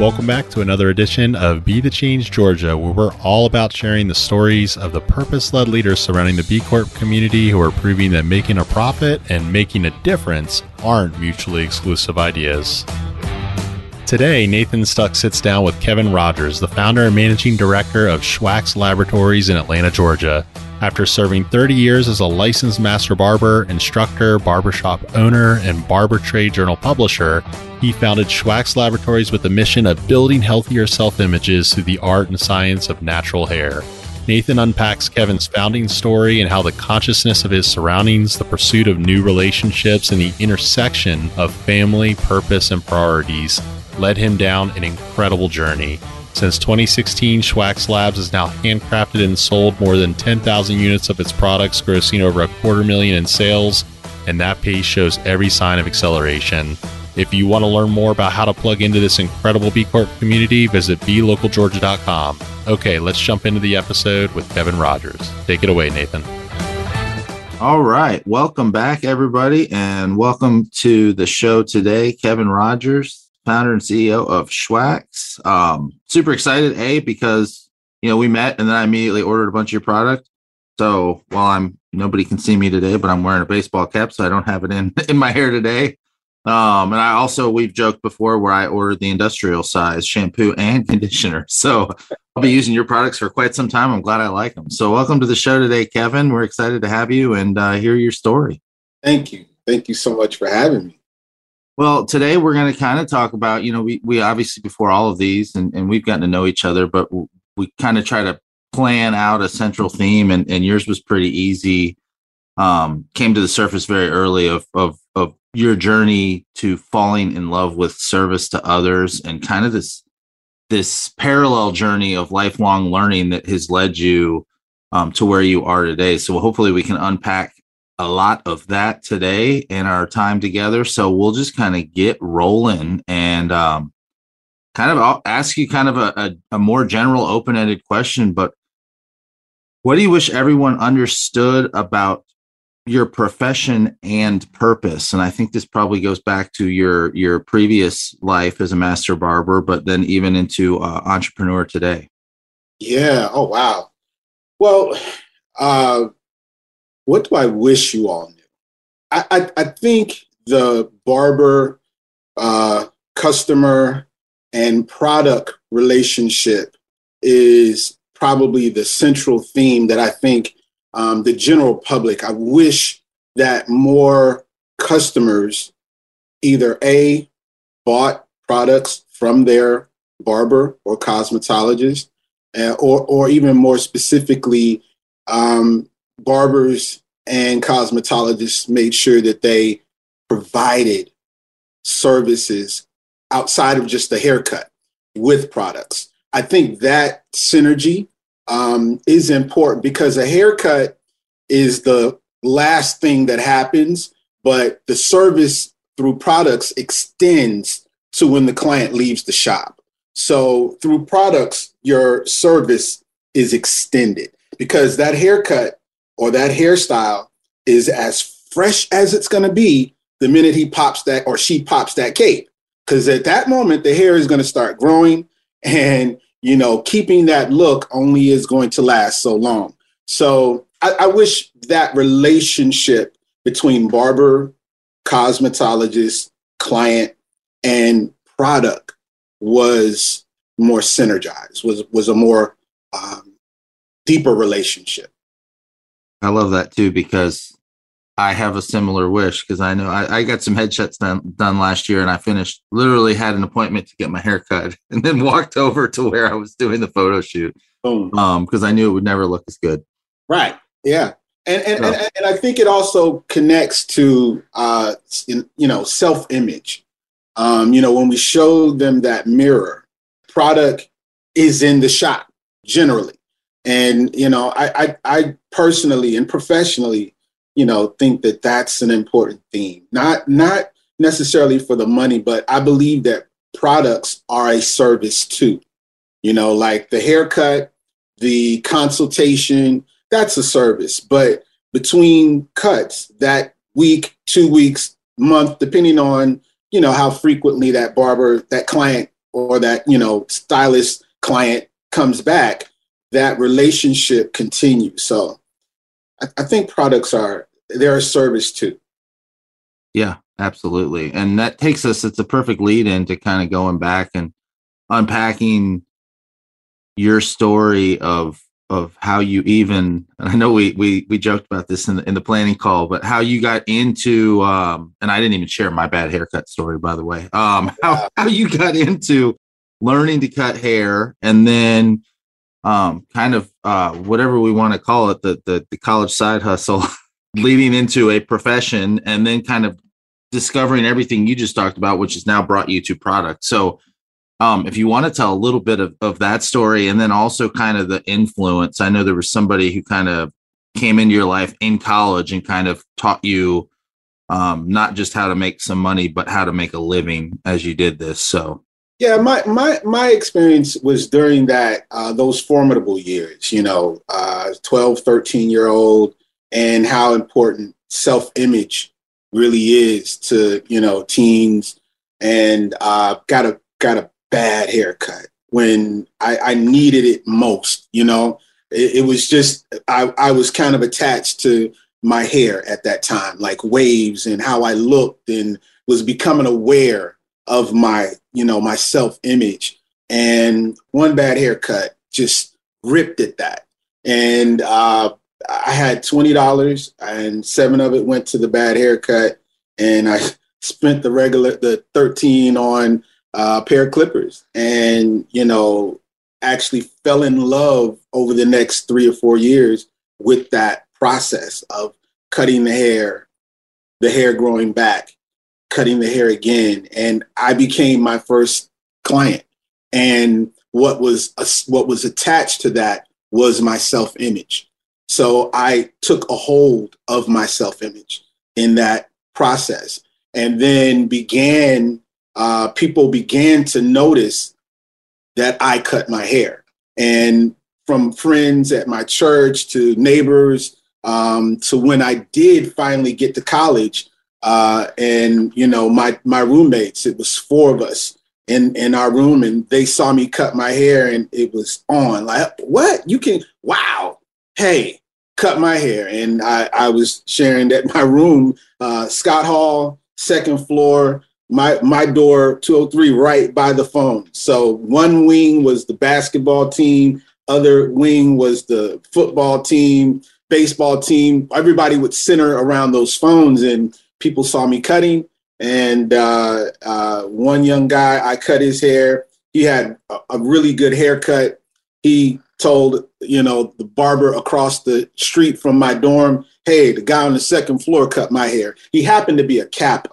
Welcome back to another edition of Be the Change Georgia, where we're all about sharing the stories of the purpose led leaders surrounding the B Corp community who are proving that making a profit and making a difference aren't mutually exclusive ideas. Today, Nathan Stuck sits down with Kevin Rogers, the founder and managing director of Schwax Laboratories in Atlanta, Georgia. After serving 30 years as a licensed master barber, instructor, barbershop owner, and barber trade journal publisher, he founded Schwax Laboratories with the mission of building healthier self images through the art and science of natural hair. Nathan unpacks Kevin's founding story and how the consciousness of his surroundings, the pursuit of new relationships, and the intersection of family, purpose, and priorities led him down an incredible journey. Since 2016, Schwax Labs has now handcrafted and sold more than 10,000 units of its products, grossing over a quarter million in sales, and that pace shows every sign of acceleration. If you want to learn more about how to plug into this incredible B Corp community, visit blocalgeorgia.com. Okay, let's jump into the episode with Kevin Rogers. Take it away, Nathan. All right. Welcome back, everybody, and welcome to the show today. Kevin Rogers, founder and CEO of Schwax. Um, super excited, A, because you know we met and then I immediately ordered a bunch of your product. So while I'm nobody can see me today, but I'm wearing a baseball cap, so I don't have it in in my hair today. Um, and I also we've joked before where I ordered the industrial size shampoo and conditioner. So I'll be using your products for quite some time. I'm glad I like them. So welcome to the show today, Kevin. We're excited to have you and uh, hear your story. Thank you. Thank you so much for having me. Well, today we're going to kind of talk about, you know, we, we obviously before all of these and, and we've gotten to know each other, but we kind of try to plan out a central theme and, and yours was pretty easy. Um, came to the surface very early of, of, of your journey to falling in love with service to others and kind of this this parallel journey of lifelong learning that has led you um, to where you are today. So hopefully we can unpack a lot of that today in our time together. So we'll just kind of get rolling and um, kind of I'll ask you kind of a, a, a more general open-ended question, but what do you wish everyone understood about your profession and purpose? And i think this probably goes back to your your previous life as a master barber but then even into uh, entrepreneur today. Yeah. Oh wow. Well uh what do i wish you all knew i i, I think the barber uh customer and product relationship is probably the central theme that i think um, the general public. I wish that more customers either A, bought products from their barber or cosmetologist, uh, or, or even more specifically, um, barbers and cosmetologists made sure that they provided services outside of just the haircut with products. I think that synergy um, is important because a haircut is the last thing that happens, but the service through products extends to when the client leaves the shop. So through products, your service is extended because that haircut or that hairstyle is as fresh as it's going to be the minute he pops that or she pops that cape. Because at that moment, the hair is going to start growing and you know, keeping that look only is going to last so long. So I, I wish that relationship between barber, cosmetologist, client, and product was more synergized, was was a more um, deeper relationship. I love that too because I have a similar wish because I know I, I, got some headshots done done last year and I finished literally had an appointment to get my hair cut and then walked over to where I was doing the photo shoot. Boom. Um, because I knew it would never look as good. Right. Yeah. And and, so. and, and I think it also connects to uh you know self-image. Um, you know, when we show them that mirror, product is in the shop generally. And you know, I I, I personally and professionally you know, think that that's an important theme. Not not necessarily for the money, but I believe that products are a service too. You know, like the haircut, the consultation, that's a service. But between cuts, that week, two weeks, month, depending on, you know, how frequently that barber, that client or that you know stylist client comes back, that relationship continues. So I, I think products are they're a service too. Yeah, absolutely. And that takes us, it's a perfect lead in to kind of going back and unpacking your story of of how you even and I know we we we joked about this in the, in the planning call, but how you got into um and I didn't even share my bad haircut story by the way. Um how how you got into learning to cut hair and then um kind of uh whatever we want to call it the the, the college side hustle leading into a profession and then kind of discovering everything you just talked about which has now brought you to product. So um, if you want to tell a little bit of, of that story and then also kind of the influence, I know there was somebody who kind of came into your life in college and kind of taught you um, not just how to make some money, but how to make a living as you did this. So, yeah, my my my experience was during that uh, those formidable years, you know, uh, 12, 13 year old, and how important self image really is to you know teens, and uh, got a got a bad haircut when I, I needed it most. You know, it, it, was just I, I was kind of attached to my hair at that time, like waves and how I looked, and was becoming aware of my you know my self image. And one bad haircut just ripped at that. And uh, I had twenty dollars, and seven of it went to the bad haircut, and I spent the regular the thirteen on uh, pair of clippers and, you know, actually fell in love over the next three or four years with that process of cutting the hair, the hair growing back, cutting the hair again. And I became my first client. And what was, what was attached to that was my self image. So I took a hold of my self image in that process and then began uh, people began to notice that I cut my hair. And from friends at my church to neighbors um, to when I did finally get to college, uh, and you know my my roommates, it was four of us in in our room, and they saw me cut my hair, and it was on. Like, what you can? Wow! Hey, cut my hair, and I I was sharing that my room, uh, Scott Hall, second floor my my door 203 right by the phone. So one wing was the basketball team, other wing was the football team, baseball team. Everybody would center around those phones, and people saw me cutting. And uh, uh, one young guy, I cut his hair. He had a, a really good haircut. He told you know the barber across the street from my dorm, "Hey, the guy on the second floor cut my hair." He happened to be a Kappa.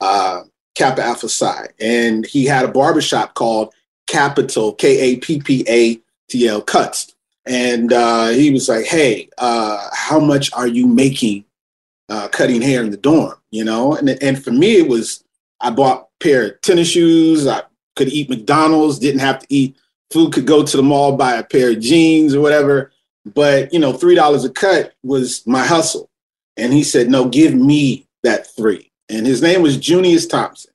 Uh, Kappa Alpha Psi. And he had a barbershop called Capital, K A P P A T L Cuts. And uh, he was like, hey, uh, how much are you making uh, cutting hair in the dorm? You know, and, and for me, it was I bought pair of tennis shoes. I could eat McDonald's, didn't have to eat food, could go to the mall, buy a pair of jeans or whatever. But, you know, $3 a cut was my hustle. And he said, no, give me that three and his name was Junius Thompson,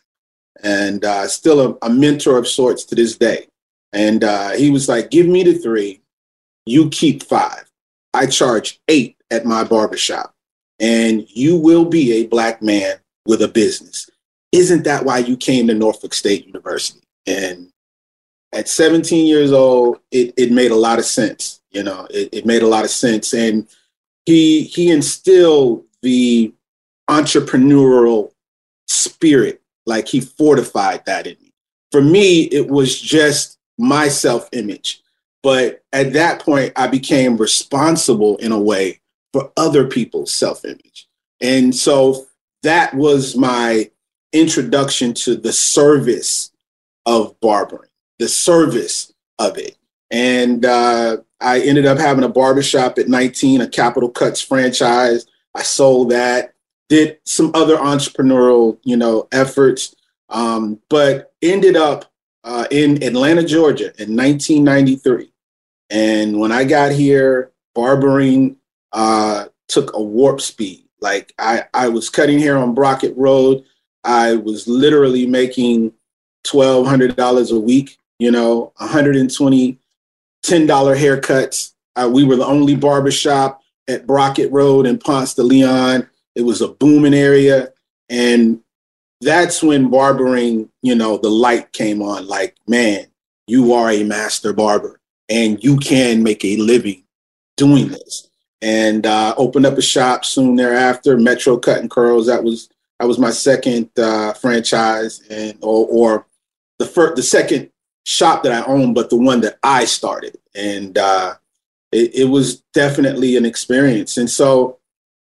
and uh, still a, a, mentor of sorts to this day. And uh, he was like, "Give me the three, you keep five. I charge eight at my barbershop, and you will be a black man with a business." Isn't that why you came to Norfolk State University? And at 17 years old, it, it made a lot of sense. You know, it, it made a lot of sense, and he he instilled the entrepreneurial spirit. Like he fortified that in me. For me, it was just my self image. But at that point, I became responsible in a way for other people's self image. And so that was my introduction to the service of barbering, the service of it. And uh, I ended up having a barbershop at 19, a Capital Cuts franchise. I sold that did some other entrepreneurial, you know, efforts, um, but ended up uh, in Atlanta, Georgia in 1993. And when I got here, barbering uh, took a warp speed. Like I, I was cutting hair on Brockett Road. I was literally making twelve hundred dollars a week. You know, 120 $10 haircuts. Uh, we were the only barbershop at Brockett Road in Ponce de Leon. It was a booming area. And that's when barbering, you know, the light came on like, man, you are a master barber and you can make a living doing this. And uh, opened up a shop soon thereafter, Metro Cut and Curls. That was that was my second uh, franchise, and or, or the first, the second shop that I owned, but the one that I started. And uh, it, it was definitely an experience. And so,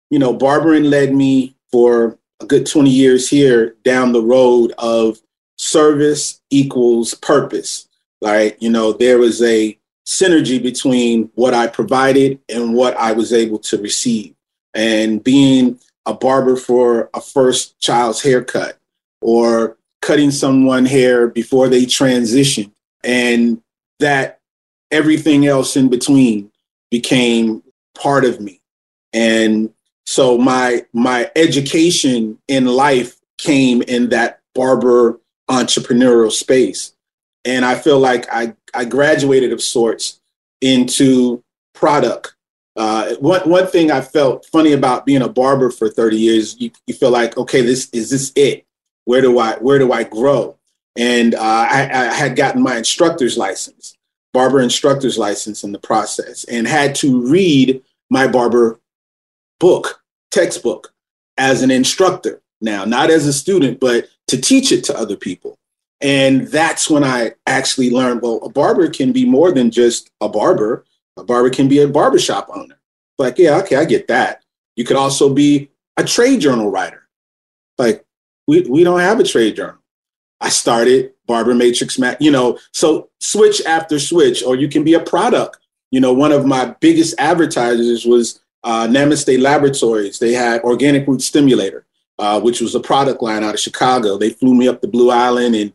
you know, barbering led me for a good 20 years here down the road of service equals purpose. Right. You know, there was a synergy between what I provided and what I was able to receive. And being a barber for a first child's haircut or cutting someone hair before they transition and that everything else in between became part of me and so my my education in life came in that barber entrepreneurial space and i feel like i i graduated of sorts into product uh, one one thing I felt funny about being a barber for 30 years, you, you feel like, okay, this is this it? Where do I where do I grow? And uh, I, I had gotten my instructor's license, barber instructor's license in the process, and had to read my barber book, textbook, as an instructor. Now, not as a student, but to teach it to other people. And that's when I actually learned well, a barber can be more than just a barber. A barber can be a barbershop owner. Like, yeah, okay, I get that. You could also be a trade journal writer. Like, we, we don't have a trade journal. I started Barber Matrix, you know, so switch after switch, or you can be a product. You know, one of my biggest advertisers was uh, Namaste Laboratories. They had Organic Root Stimulator, uh, which was a product line out of Chicago. They flew me up to Blue Island and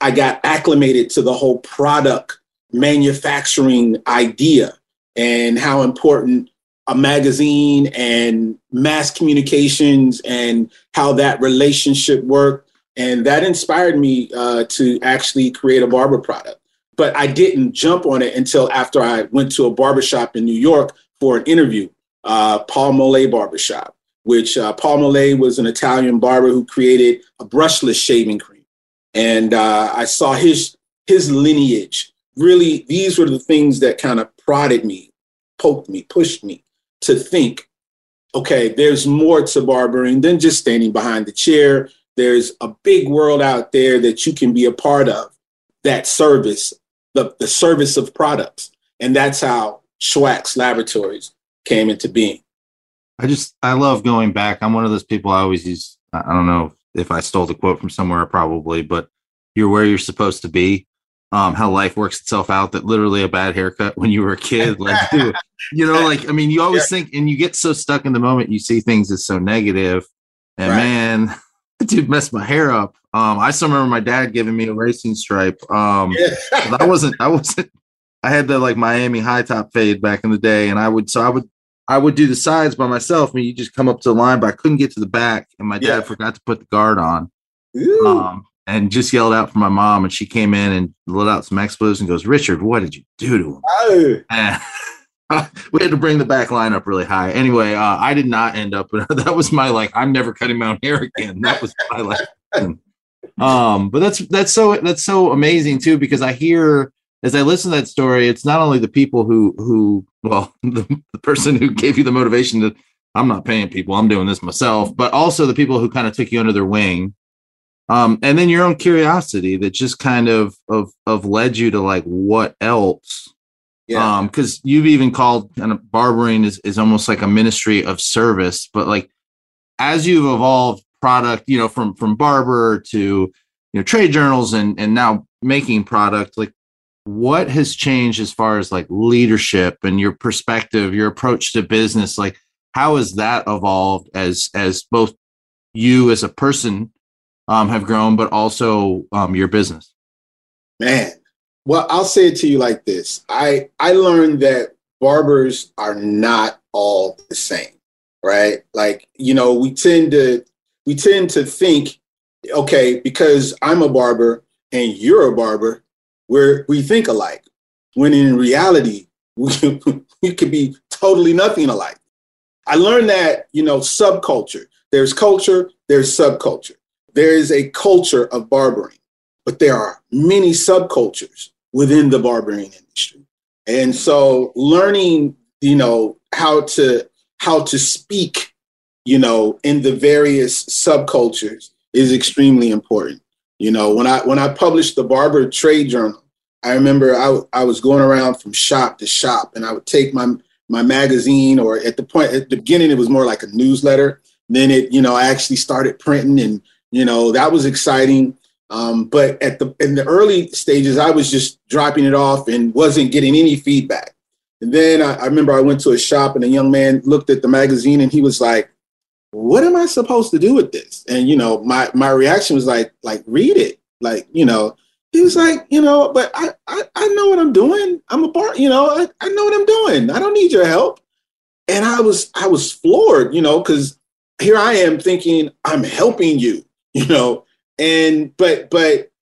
I got acclimated to the whole product manufacturing idea and how important a magazine and mass communications and how that relationship worked. And that inspired me uh, to actually create a barber product. But I didn't jump on it until after I went to a barbershop in New York for an interview, uh, Paul Mole Barbershop, which uh, Paul Mole was an Italian barber who created a brushless shaving cream. And uh, I saw his, his lineage. Really, these were the things that kind of prodded me, poked me, pushed me to think, okay, there's more to barbering than just standing behind the chair. There's a big world out there that you can be a part of. That service, the, the service of products. And that's how Schwax Laboratories came into being. I just, I love going back. I'm one of those people I always use. I don't know if I stole the quote from somewhere, probably, but you're where you're supposed to be um, how life works itself out that literally a bad haircut when you were a kid like you know like i mean you always think and you get so stuck in the moment you see things as so negative and right. man dude messed my hair up um, i still remember my dad giving me a racing stripe um, yeah. i wasn't i wasn't i had the like miami high top fade back in the day and i would so i would i would do the sides by myself I mean, you just come up to the line but i couldn't get to the back and my dad yeah. forgot to put the guard on um, and just yelled out for my mom. And she came in and let out some expletives and goes, Richard, what did you do to him? Oh. And we had to bring the back line up really high. Anyway, uh, I did not end up. that was my like. I'm never cutting my own hair again. That was my like. um, but that's that's so that's so amazing too because I hear as I listen to that story, it's not only the people who who well the, the person who gave you the motivation to I'm not paying people, I'm doing this myself, but also the people who kind of took you under their wing. Um, and then your own curiosity that just kind of of of led you to like what else? Yeah. Um because you've even called kind of barbering is, is almost like a ministry of service but like as you've evolved product you know from from barber to you know trade journals and and now making product like what has changed as far as like leadership and your perspective your approach to business like how has that evolved as as both you as a person um, have grown, but also um, your business? Man, well, I'll say it to you like this: I I learned that barbers are not all the same, right? Like you know, we tend to we tend to think, okay, because I'm a barber and you're a barber, where we think alike, when in reality, we, we could be totally nothing alike. I learned that, you know, subculture. There's culture, there's subculture. There is a culture of barbering, but there are many subcultures within the barbering industry. And so learning, you know, how to how to speak, you know, in the various subcultures is extremely important. You know, when I when I published the Barber Trade Journal, I remember I, I was going around from shop to shop and I would take my my magazine or at the point at the beginning it was more like a newsletter. Then it, you know, I actually started printing and you know that was exciting. Um, but at the in the early stages, I was just dropping it off and wasn't getting any feedback. And then I, I remember I went to a shop and a young man looked at the magazine and he was like, "What am I supposed to do with this?" And you know, my my reaction was like, "Like read it." Like you know, he was like, you know, but I, I, I know what I'm doing. I'm a part, you know, I, I know what I'm doing. I don't need your help. And I was, I was floored, you know, because here I am thinking I'm helping you, you know, and but but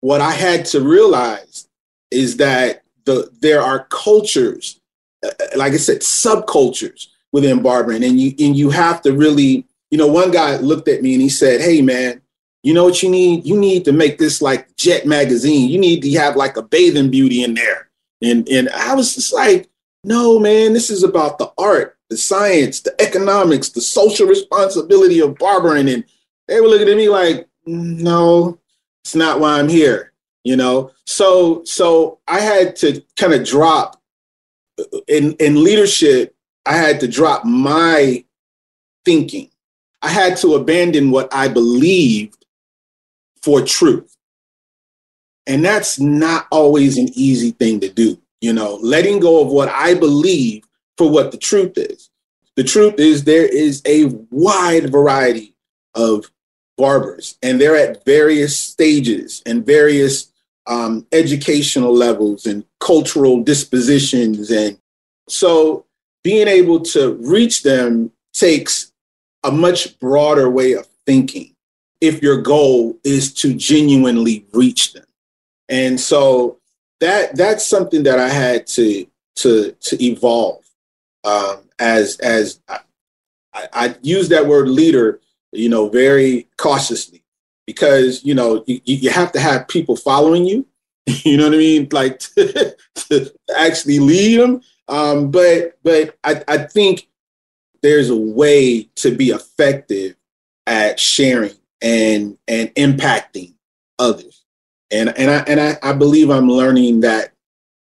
what I had to realize is that the there are cultures, uh, like I said, subcultures within barbering, and you and you have to really, you know, one guy looked at me and he said, "Hey, man." You know what you need? You need to make this like Jet magazine. You need to have like a bathing beauty in there. And and I was just like, no, man, this is about the art, the science, the economics, the social responsibility of barbering. And they were looking at me like, no, it's not why I'm here. You know, so so I had to kind of drop in in leadership. I had to drop my thinking. I had to abandon what I believed for truth. And that's not always an easy thing to do, you know, letting go of what I believe for what the truth is. The truth is there is a wide variety of barbers, and they're at various stages and various um, educational levels and cultural dispositions. And so being able to reach them takes a much broader way of thinking if your goal is to genuinely reach them. And so that that's something that I had to to to evolve um, as as I, I, use that word leader, you know, very cautiously because you know you, you have to have people following you. You know what I mean, like to, to actually lead them. Um, but but I, I think there's a way to be effective at sharing and and impacting others. And and I and I, I believe I'm learning that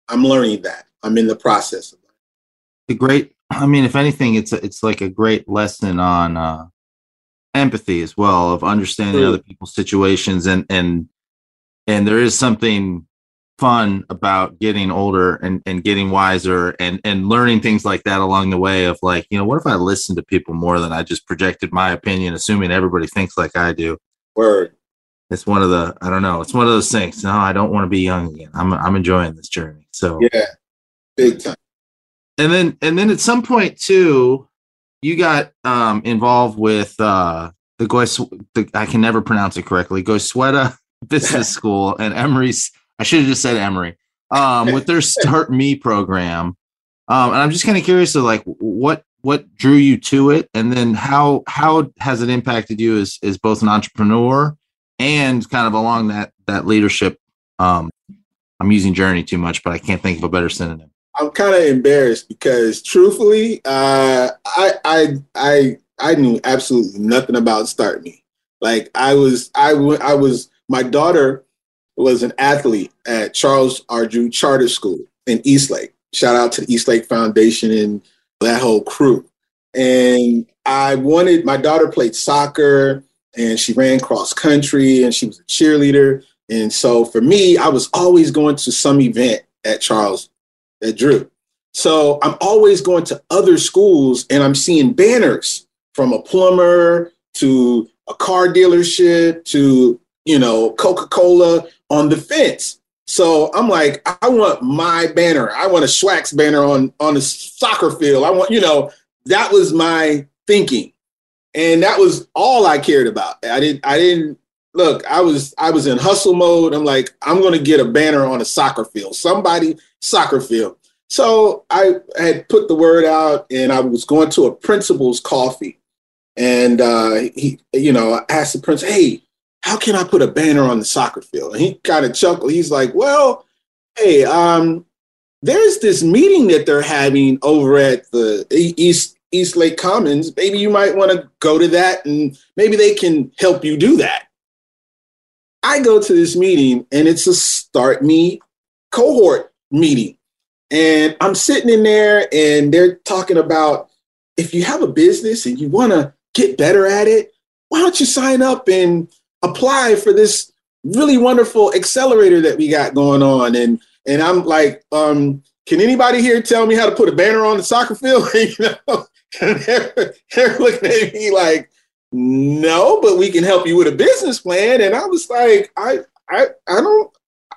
I'm learning that. I'm in the process of that. A great I mean, if anything, it's a, it's like a great lesson on uh, empathy as well, of understanding other people's situations, and and and there is something fun about getting older and, and getting wiser and and learning things like that along the way of like you know what if i listen to people more than i just projected my opinion assuming everybody thinks like i do? Word. It's one of the i don't know it's one of those things no i don't want to be young again. I'm i'm enjoying this journey so. Yeah. Big time. And then and then at some point too you got um involved with uh the Gois, the, I can never pronounce it correctly. Goizueta Business School and Emory's I should have just said Emory um, with their Start Me program. Um, and I'm just kind of curious of like what what drew you to it, and then how how has it impacted you as as both an entrepreneur and kind of along that that leadership. Um, I'm using journey too much, but I can't think of a better synonym. I'm kind of embarrassed because truthfully, uh, I I I I knew absolutely nothing about Start Me. Like I was I, w- I was my daughter was an athlete at Charles. Drew Charter School in Eastlake. Shout out to the Eastlake Foundation and that whole crew. And I wanted, my daughter played soccer and she ran cross country and she was a cheerleader. And so for me, I was always going to some event at Charles, at Drew. So I'm always going to other schools and I'm seeing banners from a plumber to a car dealership to, you know, Coca Cola on the fence. So I'm like, I want my banner. I want a Schwax banner on on the soccer field. I want, you know, that was my thinking, and that was all I cared about. I didn't, I didn't look, I was I was in hustle mode. I'm like, I'm gonna get a banner on a soccer field, somebody soccer field. So I had put the word out, and I was going to a principal's coffee, and uh, he, you know, asked the principal, "Hey, how can I put a banner on the soccer field?" And he kind of chuckled. He's like, "Well, hey, um, there's this meeting that they're having over at the East East Lake Commons. Maybe you might want to go to that, and maybe they can help you do that." I go to this meeting, and it's a Start Me cohort meeting, and I'm sitting in there, and they're talking about if you have a business and you want to get better at it, why don't you sign up and apply for this really wonderful accelerator that we got going on? And and I'm like, um, can anybody here tell me how to put a banner on the soccer field? you know, and they're, they're looking at me like, no, but we can help you with a business plan. And I was like, I I I don't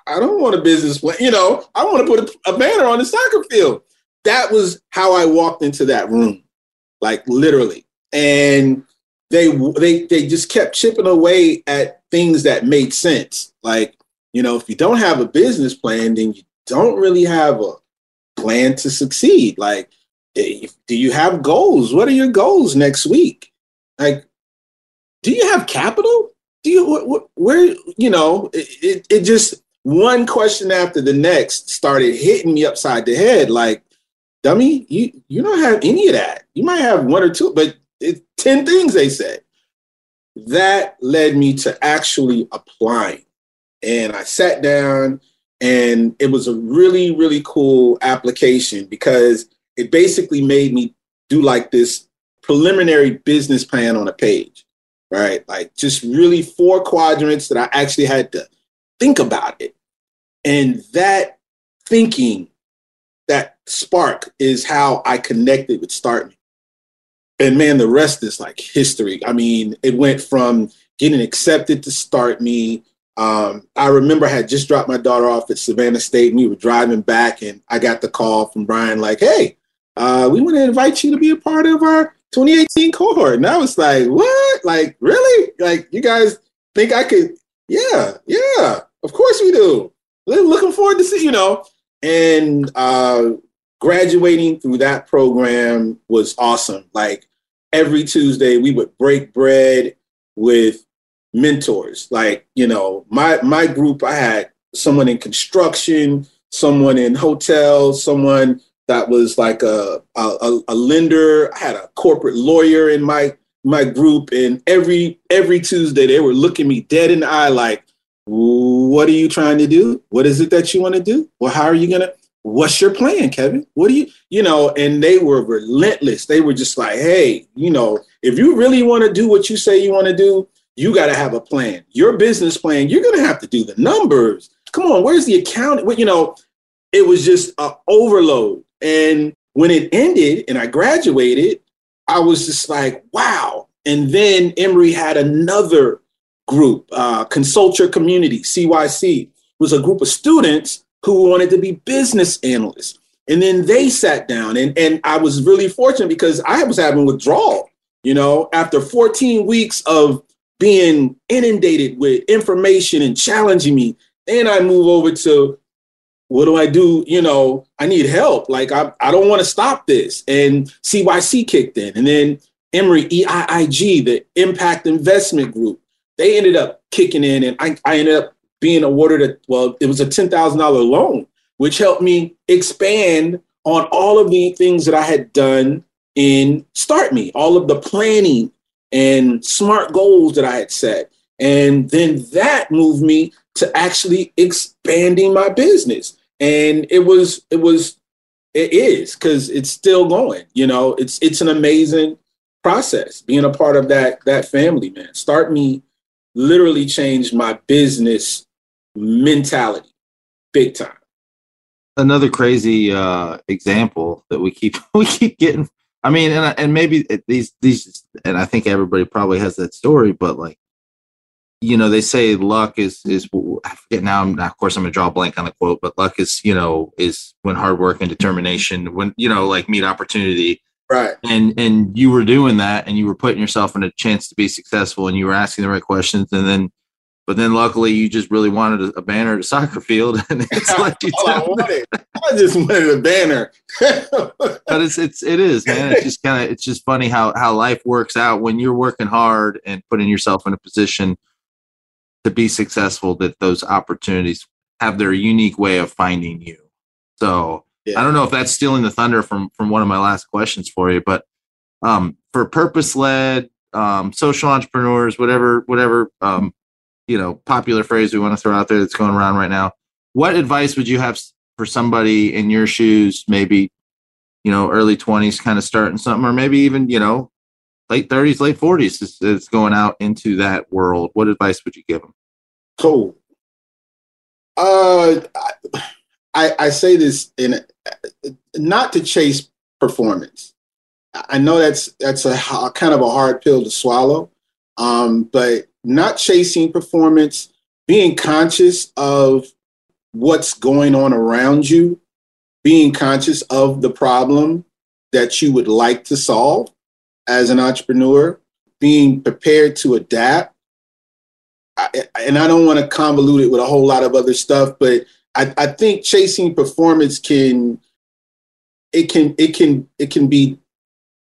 I don't want a business plan. You know, I want to put a, a banner on the soccer field. That was how I walked into that room, like literally. And they they they just kept chipping away at things that made sense. Like, you know, if you don't have a business plan, then you don't really have a plan to succeed. Like, eh, do you have goals? What are your goals next week? Like, do you have capital? Do you where you know it, it, just one question after the next started hitting me upside the head like dummy you you don't have any of that you might have one or two but 10 things they said that led me to actually applying and i sat down and it was a really really cool application because it basically made me do like this preliminary business plan on a page right like just really four quadrants that i actually had to think about it. And that thinking, that spark is how I connected with Start Me. And man, the rest is like history. I mean, it went from getting accepted to Start Me. Um, I remember I had just dropped my daughter off at Savannah State and we were driving back and I got the call from Brian like, hey, uh, we want to invite you to be a part of our 2018 cohort. And I was like, what? Like, really? Like, you guys think I could? Yeah, yeah. Of course we do. Looking forward to see, you know. And uh, graduating through that program was awesome. Like every Tuesday, we would break bread with mentors. Like, you know, my my group, I had someone in construction, someone in hotels, someone that was like a, a, a lender. I had a corporate lawyer in my my group, and every every Tuesday they were looking me dead in the eye, like, what are you trying to do? What is it that you want to do? Well, how are you to? What's your plan, Kevin? What do you, you know? And they were relentless. They were just like, hey, you know, if you really want to do what you say you want to do, you got to have a plan. Your business plan, you're going to have to do the numbers. Come on, where's the account? Well, you know, it was just an overload. And when it ended and I graduated, I was just like, wow. And then Emory had another group, uh, Consult Your Community, CYC, was a group of students who wanted to be business analysts. And then they sat down, and, and I was really fortunate because I was having withdrawal. You know, after 14 weeks of being inundated with information and challenging me, then I move over to what do I do? You know, I need help. Like, I, I don't want to stop this. And CYC kicked in. And then Emory EIIG, the Impact Investment Group, they ended up kicking in, and I, I ended up being awarded a well, it was a ten thousand dollar loan, which helped me expand on all of the things that I had done in Start Me, all of the planning and smart goals that I had set. And then that moved me to actually expanding my business. And it was, it was, it is because it's still going. You know, it's it's an amazing process being a part of that that family, man. Start Me literally changed my business mentality big time. Another crazy uh, example that we keep we keep getting. I mean, and and maybe these these, and I think everybody probably has that story, but like, you know, they say luck is is I forget now. I'm of course I'm gonna draw a blank on the quote, but luck is you know is when hard work and determination when you know like meet opportunity right and and you were doing that and you were putting yourself in a chance to be successful and you were asking the right questions and then but then luckily you just really wanted a, a banner at a soccer field, and it's like you I wanted. I just wanted a banner. but it's it's it is, man. It's just kind of it's just funny how how life works out when you're working hard and putting yourself in a position to be successful. That those opportunities have their unique way of finding you. So yeah. I don't know if that's stealing the thunder from from one of my last questions for you, but um, for purpose led um, social entrepreneurs, whatever whatever um, you know popular phrase we want to throw out there that's going around right now. What advice would you have for somebody in your shoes maybe you know early 20s kind of starting something or maybe even you know late 30s late 40s is, is going out into that world? What advice would you give them cool. Uh i i say this in not to chase performance. I know that's that's a, a kind of a hard pill to swallow um but not chasing performance, being conscious of what's going on around you, being conscious of the problem that you would like to solve as an entrepreneur, being prepared to adapt. I, and I don't want to convolute it with a whole lot of other stuff, but I, I think chasing performance can it can it can it can be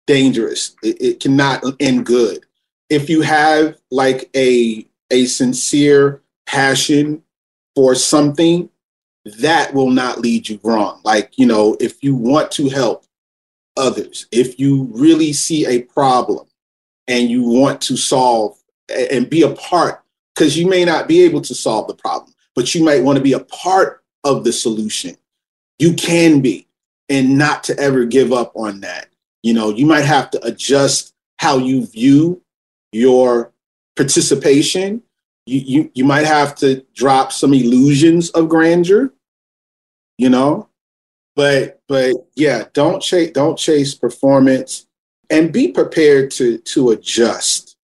dangerous. It, it cannot end good if you have like a a sincere passion for something that will not lead you wrong. Like you know if you want to help others if you really see a problem and you want to solve and be a part because you may not be able to solve the problem but you might want to be a part of the solution. You can be and not to ever give up on that. You know you might have to adjust how you view your participation. You, you, you might have to drop some illusions of grandeur, you know, but but yeah, don't chase don't chase performance and be prepared to to adjust,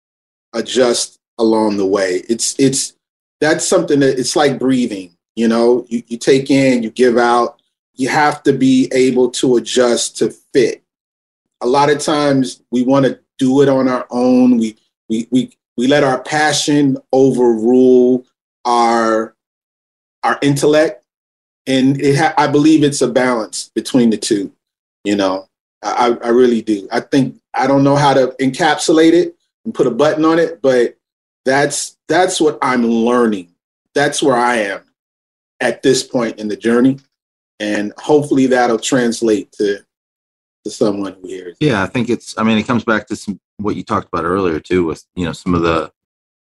adjust along the way. It's it's that's something that it's like breathing, you know, you, you take in, you give out. You have to be able to adjust to fit. A lot of times we want to do it on our own. We we we we let our passion overrule our our intellect, and it ha- I believe it's a balance between the two. You know, I, I really do. I think I don't know how to encapsulate it and put a button on it, but that's that's what I'm learning. That's where I am at this point in the journey, and hopefully that'll translate to to someone who hears. Yeah, I think it's. I mean, it comes back to some what you talked about earlier too, with you know some of the.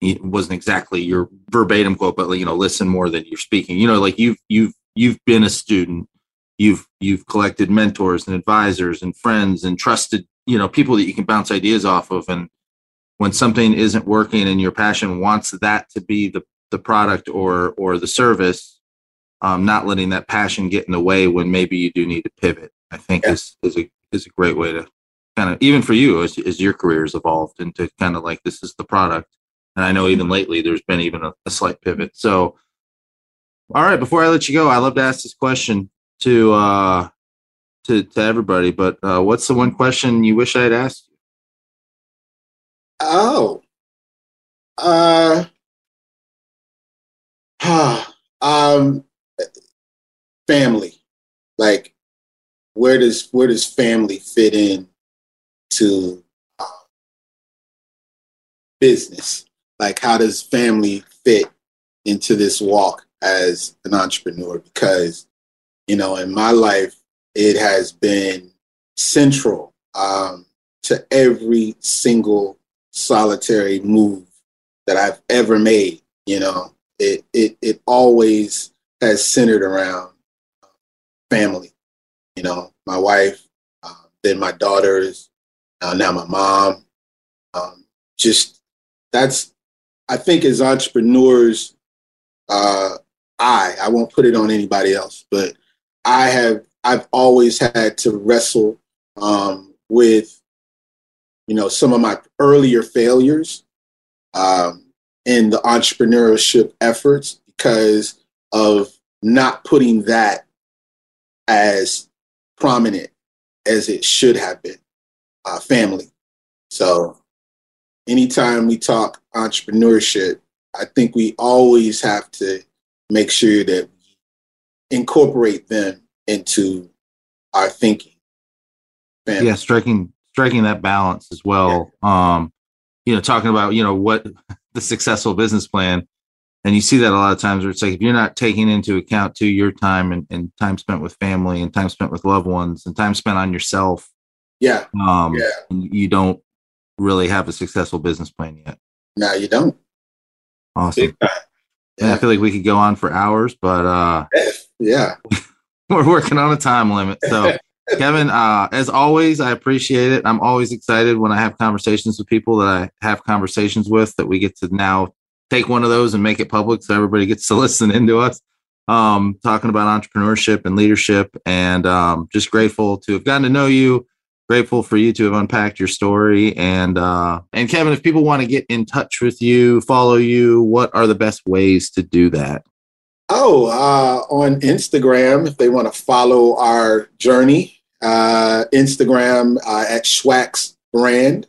It wasn't exactly your verbatim quote, but you know, listen more than you're speaking. You know, like you've you've you've been a student, you've you've collected mentors and advisors and friends and trusted you know people that you can bounce ideas off of, and when something isn't working and your passion wants that to be the the product or or the service, um, not letting that passion get in the way when maybe you do need to pivot. I think yeah. is is a is a great way to kind of even for you as, as your career has evolved into kind of like this is the product. And i know even lately there's been even a, a slight pivot. So all right before i let you go i love to ask this question to uh to to everybody but uh what's the one question you wish i had asked you? Oh uh um family. Like where does where does family fit in to uh, business? Like, how does family fit into this walk as an entrepreneur? Because you know, in my life, it has been central um, to every single solitary move that I've ever made. You know, it it it always has centered around family you know, my wife, uh, then my daughters, uh, now my mom. Um, just that's, I think as entrepreneurs, uh, I, I won't put it on anybody else, but I have, I've always had to wrestle um, with, you know, some of my earlier failures um, in the entrepreneurship efforts because of not putting that as prominent as it should have been. Uh, family. So anytime we talk entrepreneurship, I think we always have to make sure that we incorporate them into our thinking. Yeah, striking striking that balance as well. Yeah. Um, you know, talking about you know what the successful business plan, and you see that a lot of times where it's like if you're not taking into account to your time and, and time spent with family and time spent with loved ones and time spent on yourself, yeah, um, yeah, you don't really have a successful business plan yet. No, you don't. Awesome. Yeah. I feel like we could go on for hours, but uh, yeah, we're working on a time limit. So, Kevin, uh, as always, I appreciate it. I'm always excited when I have conversations with people that I have conversations with that we get to now take one of those and make it public so everybody gets to listen into us. Um, talking about entrepreneurship and leadership, and um, just grateful to have gotten to know you grateful for you to have unpacked your story. And uh and kevin if people want to get in touch with you follow you what are the best ways to do that? Oh uh on instagram if they want to follow our journey uh instagram uh, at schwax brand.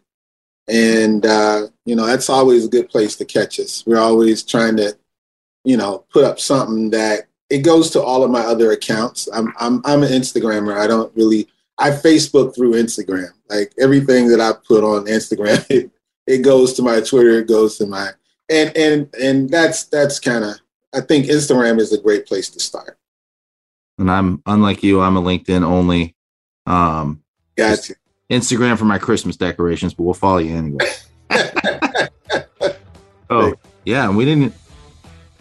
And uh you know that's always a good place to catch us. We're always trying to you know put up something that it goes to all of my other accounts. I'm i'm, I'm an instagrammer. I don't really I Facebook through Instagram. Like everything that I put on Instagram, it, it goes to my Twitter, it goes to my and and and that's that's kind of I think Instagram is a great place to start. And I'm unlike you, I'm a LinkedIn only. Um gotcha. Instagram for my Christmas decorations, but we'll follow you anyway. oh, yeah, we didn't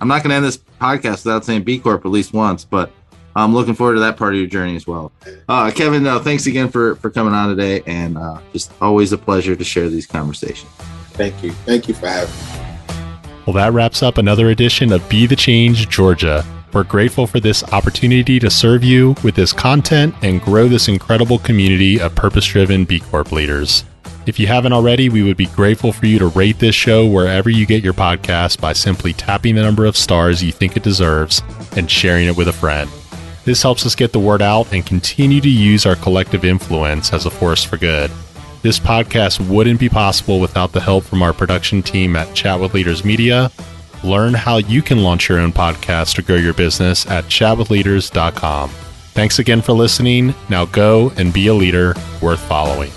I'm not gonna end this podcast without saying B Corp at least once, but I'm looking forward to that part of your journey as well. Uh, Kevin, uh, thanks again for for coming on today, and uh, just always a pleasure to share these conversations. Thank you. Thank you for having me. Well, that wraps up another edition of Be the Change Georgia. We're grateful for this opportunity to serve you with this content and grow this incredible community of purpose driven B Corp leaders. If you haven't already, we would be grateful for you to rate this show wherever you get your podcast by simply tapping the number of stars you think it deserves and sharing it with a friend. This helps us get the word out and continue to use our collective influence as a force for good. This podcast wouldn't be possible without the help from our production team at Chat with Leaders Media. Learn how you can launch your own podcast or grow your business at chatwithleaders.com. Thanks again for listening. Now go and be a leader worth following.